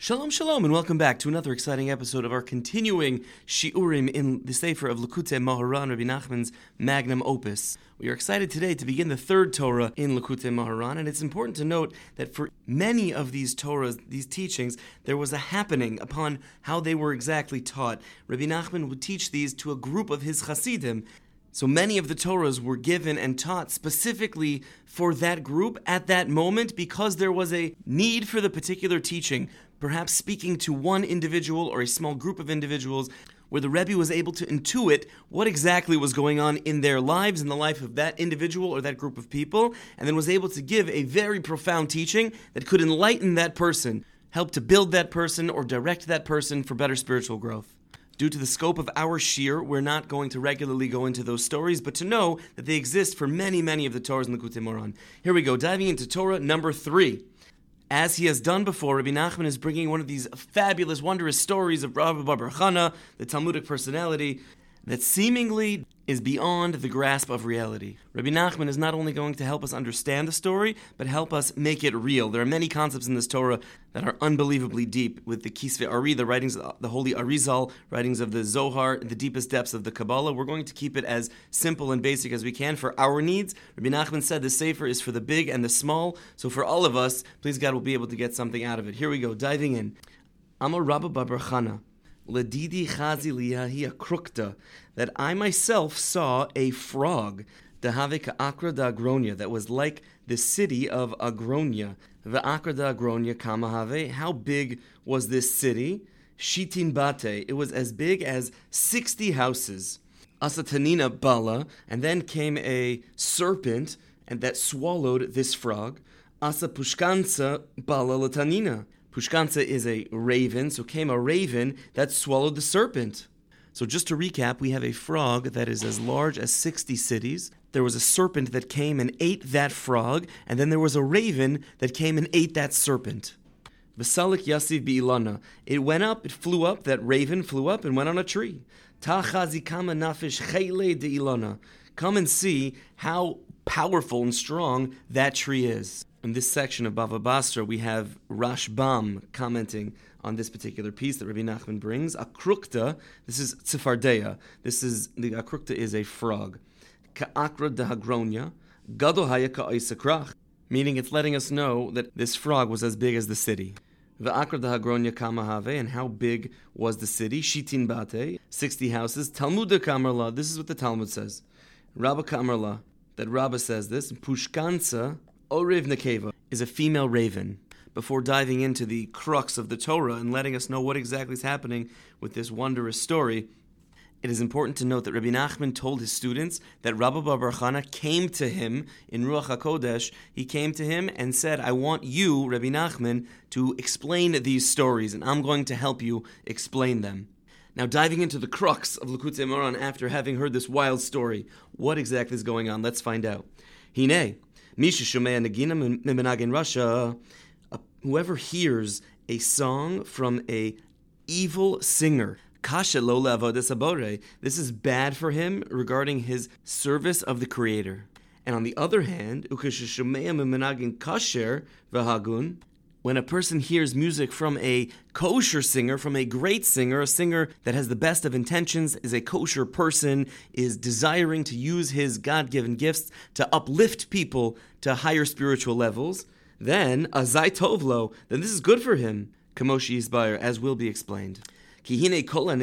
Shalom, shalom, and welcome back to another exciting episode of our continuing Shiurim in the Sefer of Likutei Moharan, Rabbi Nachman's magnum opus. We are excited today to begin the third Torah in Likutei Moharan, and it's important to note that for many of these Torahs, these teachings, there was a happening upon how they were exactly taught. Rabbi Nachman would teach these to a group of his Hasidim, so many of the Torahs were given and taught specifically for that group at that moment because there was a need for the particular teaching, perhaps speaking to one individual or a small group of individuals, where the Rebbe was able to intuit what exactly was going on in their lives, in the life of that individual or that group of people, and then was able to give a very profound teaching that could enlighten that person, help to build that person, or direct that person for better spiritual growth. Due to the scope of our shir, we're not going to regularly go into those stories, but to know that they exist for many, many of the Torahs in the Likutei Moharan. Here we go, diving into Torah number three. As he has done before, Rabbi Nachman is bringing one of these fabulous, wondrous stories of Rabbi Bar Chana, the Talmudic personality, that seemingly is beyond the grasp of reality. Rabbi Nachman is not only going to help us understand the story, but help us make it real. There are many concepts in this Torah that are unbelievably deep, with the Kisve Ari, the writings of the Holy Arizal, writings of the Zohar, the deepest depths of the Kabbalah. We're going to keep it as simple and basic as we can for our needs. Rabbi Nachman said the Sefer is for the big and the small, so for all of us, please God we'll be able to get something out of it. Here we go, diving in. Amar Rabba Babar Chana. Ledidi chazi liyahi krukta, that I myself saw a frog, dehavika akra da agronia, that was like the city of Agronia. The akra da agronia kamahave, how big was this city? Shitin bate, it was as big as 60 houses. Asatanina bala, and then came a serpent, and that swallowed this frog. Asa pushkansa bala latanina Pushkansa is a raven, so came a raven that swallowed the serpent. So, just to recap, we have a frog that is as large as 60 cities. There was a serpent that came and ate that frog, and then there was a raven that came and ate that serpent. Vasalik Yasiv Bi'ilana. It went up, it flew up, that raven flew up and went on a tree. Tachazikama nafish chele de ilana. Come and see how powerful and strong that tree is. In this section of Bava Basra, we have Rashbam commenting on this particular piece that Rabbi Nachman brings. Akrukta, this is Tzifardea. This is the Akrukta is a frog. Ka'akra dehagronya, gadol haya meaning it's letting us know that this frog was as big as the city. The Akra dehagronya kamahave, and how big was the city? Shitin bate, 60 houses. Talmud kamarla, this is what the Talmud says. Rabba kamarla, that Rabba says this. Pushkansa Oriv Nekeva is a female raven. Before diving into the crux of the Torah and letting us know what exactly is happening with this wondrous story, it is important to note that Rabbi Nachman told his students that Rabbi Bar Chana came to him in Ruach HaKodesh. He came to him and said, I want you, Rabbi Nachman, to explain these stories, and I'm going to help you explain them. Now, diving into the crux of Likutei Moharan after having heard this wild story, what exactly is going on? Let's find out. Hine, Misha Shomea Nagina Mimenag Rasha. Whoever hears a song from a evil singer, Kasha Lola Avodesabore, this is bad for him regarding his service of the Creator. And on the other hand, Ukashishomea Mimenagin Kasher Vahagun, when a person hears music from a kosher singer, from a great singer, a singer that has the best of intentions, is a kosher person, is desiring to use his God given gifts to uplift people to higher spiritual levels, then a Zaitovlo, then this is good for him. Kamoshi Isbayer, as will be explained. Kihine kola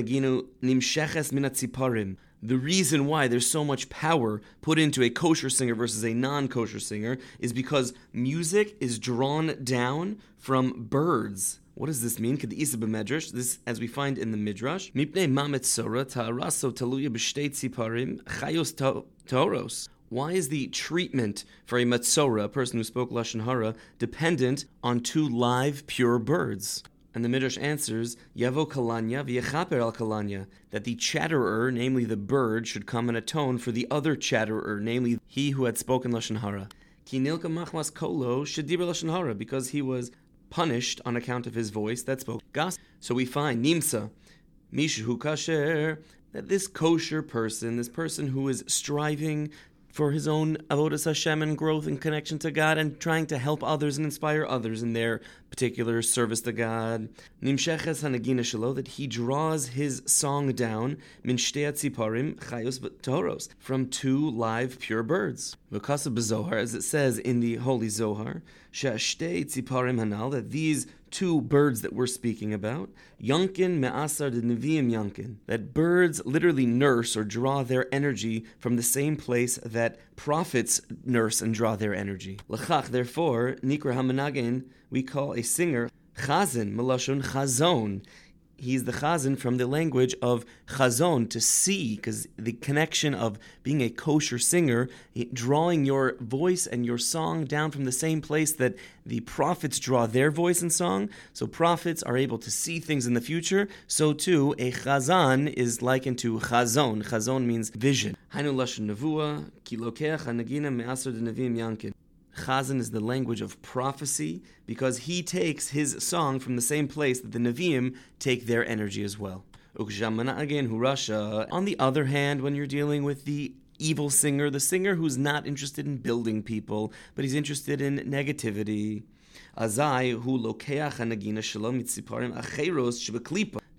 the reason why there's so much power put into a kosher singer versus a non kosher singer is because music is drawn down from birds. What does this mean? Could the Isa b'medrash? This, as we find in the Midrash, why is the treatment for a matzora, a person who spoke lashon hara, dependent on two live, pure birds? And the Midrash answers, Yavo kalanya v'yechaper al kalanya, that the chatterer, namely the bird, should come and atone for the other chatterer, namely he who had spoken Lashon Hara. Ki nilka machmas kolo shedibur Lashon Hara, because he was punished on account of his voice that spoke gospel. So we find Nimsa, Mishu kasher, that this kosher person, this person who is striving for his own avodas Hashem and growth and connection to God, and trying to help others and inspire others in their particular service to God. Nimsheches hanagina shelo that he draws his song down min tziparim chayos toros from two live pure birds. V'kasa b'zohar, as it says in the Holy Zohar, she'ashtei tziparim hanal that these two birds that we're speaking about, Yankin Me'asar de Nevi'im Yankin, that birds literally nurse or draw their energy from the same place that prophets nurse and draw their energy. Lachach, therefore, Nikra Hamanagin, we call a singer Chazan, Melashon Chazon he's the chazan from the language of chazon, to see, because the connection of being a kosher singer, drawing your voice and your song down from the same place that the prophets draw their voice and song. So prophets are able to see things in the future. So too, a chazan is likened to chazon. Chazon means vision. Chazan is the language of prophecy because he takes his song from the same place that the Nevi'im take their energy as well. again. On the other hand, when you're dealing with the evil singer, the singer who's not interested in building people, but he's interested in negativity. Azai hu lokeach hanagina shalom mitziparim acheros.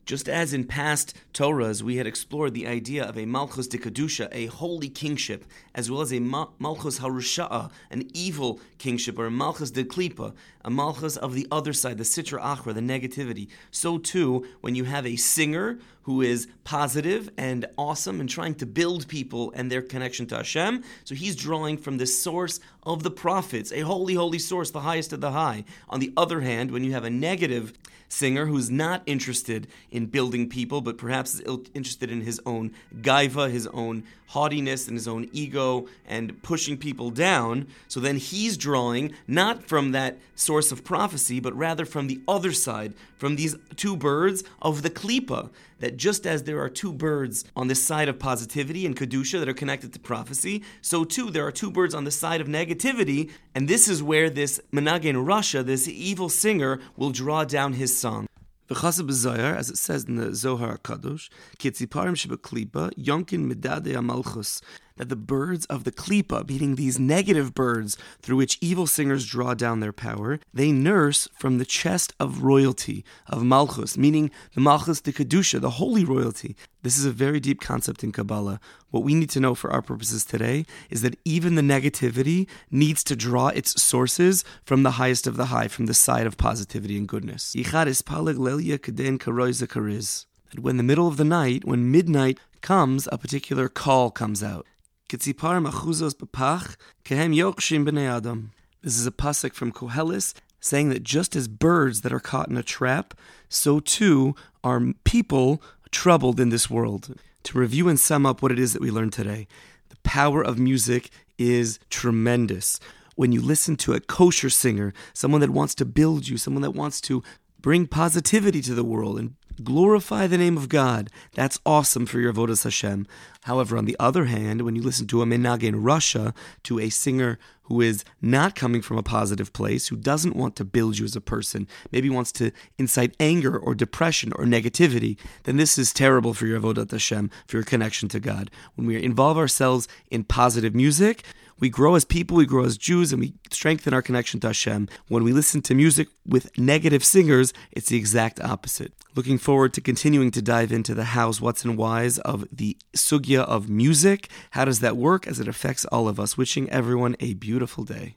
Just as in past Torahs we had explored the idea of a Malchus de Kedusha, a holy kingship, as well as a Malchus Harusha'a, an evil kingship, or a Malchus de Klipa, a Malchus of the other side, the Sitra Achra, the negativity. So too, when you have a singer who is positive and awesome and trying to build people and their connection to Hashem, so he's drawing from the source of the prophets, a holy, holy source, the highest of the high. On the other hand, when you have a negative singer who's not interested in building people, but perhaps is interested in his own gaiva, his own haughtiness, and his own ego, and pushing people down. So then he's drawing not from that source of prophecy, but rather from the other side, from these two birds of the klipa. That just as there are two birds on the side of positivity and kedusha that are connected to prophecy, so too there are two birds on the side of negativity, and this is where this Menagen Rasha, this evil singer, will draw down his song. As it says in the Zohar Kadosh, Kitziparim Shebeklipa, Yonkin Medade Amalchus, that the birds of the klipa, meaning these negative birds through which evil singers draw down their power, they nurse from the chest of royalty, of malchus, meaning the malchus de kedusha, the holy royalty. This is a very deep concept in Kabbalah. What we need to know for our purposes today is that even the negativity needs to draw its sources from the highest of the high, from the side of positivity and goodness. That when the middle of the night, when midnight comes, a particular call comes out. This is a pasuk from Koheles saying that just as birds that are caught in a trap, so too are people troubled in this world. To review and sum up what it is that we learned today, the power of music is tremendous. When you listen to a kosher singer, someone that wants to build you, someone that wants to bring positivity to the world and glorify the name of God. That's awesome for your Avodas Hashem. However, on the other hand, when you listen to a Menage Menagen Rasha, to a singer who is not coming from a positive place, who doesn't want to build you as a person, maybe wants to incite anger or depression or negativity, then this is terrible for your Avodat Hashem, for your connection to God. When we involve ourselves in positive music, we grow as people, we grow as Jews, and we strengthen our connection to Hashem. When we listen to music with negative singers, it's the exact opposite. Looking forward to continuing to dive into the hows, what's, and whys of the sugya of music. How does that work as it affects all of us? Wishing everyone a beautiful day.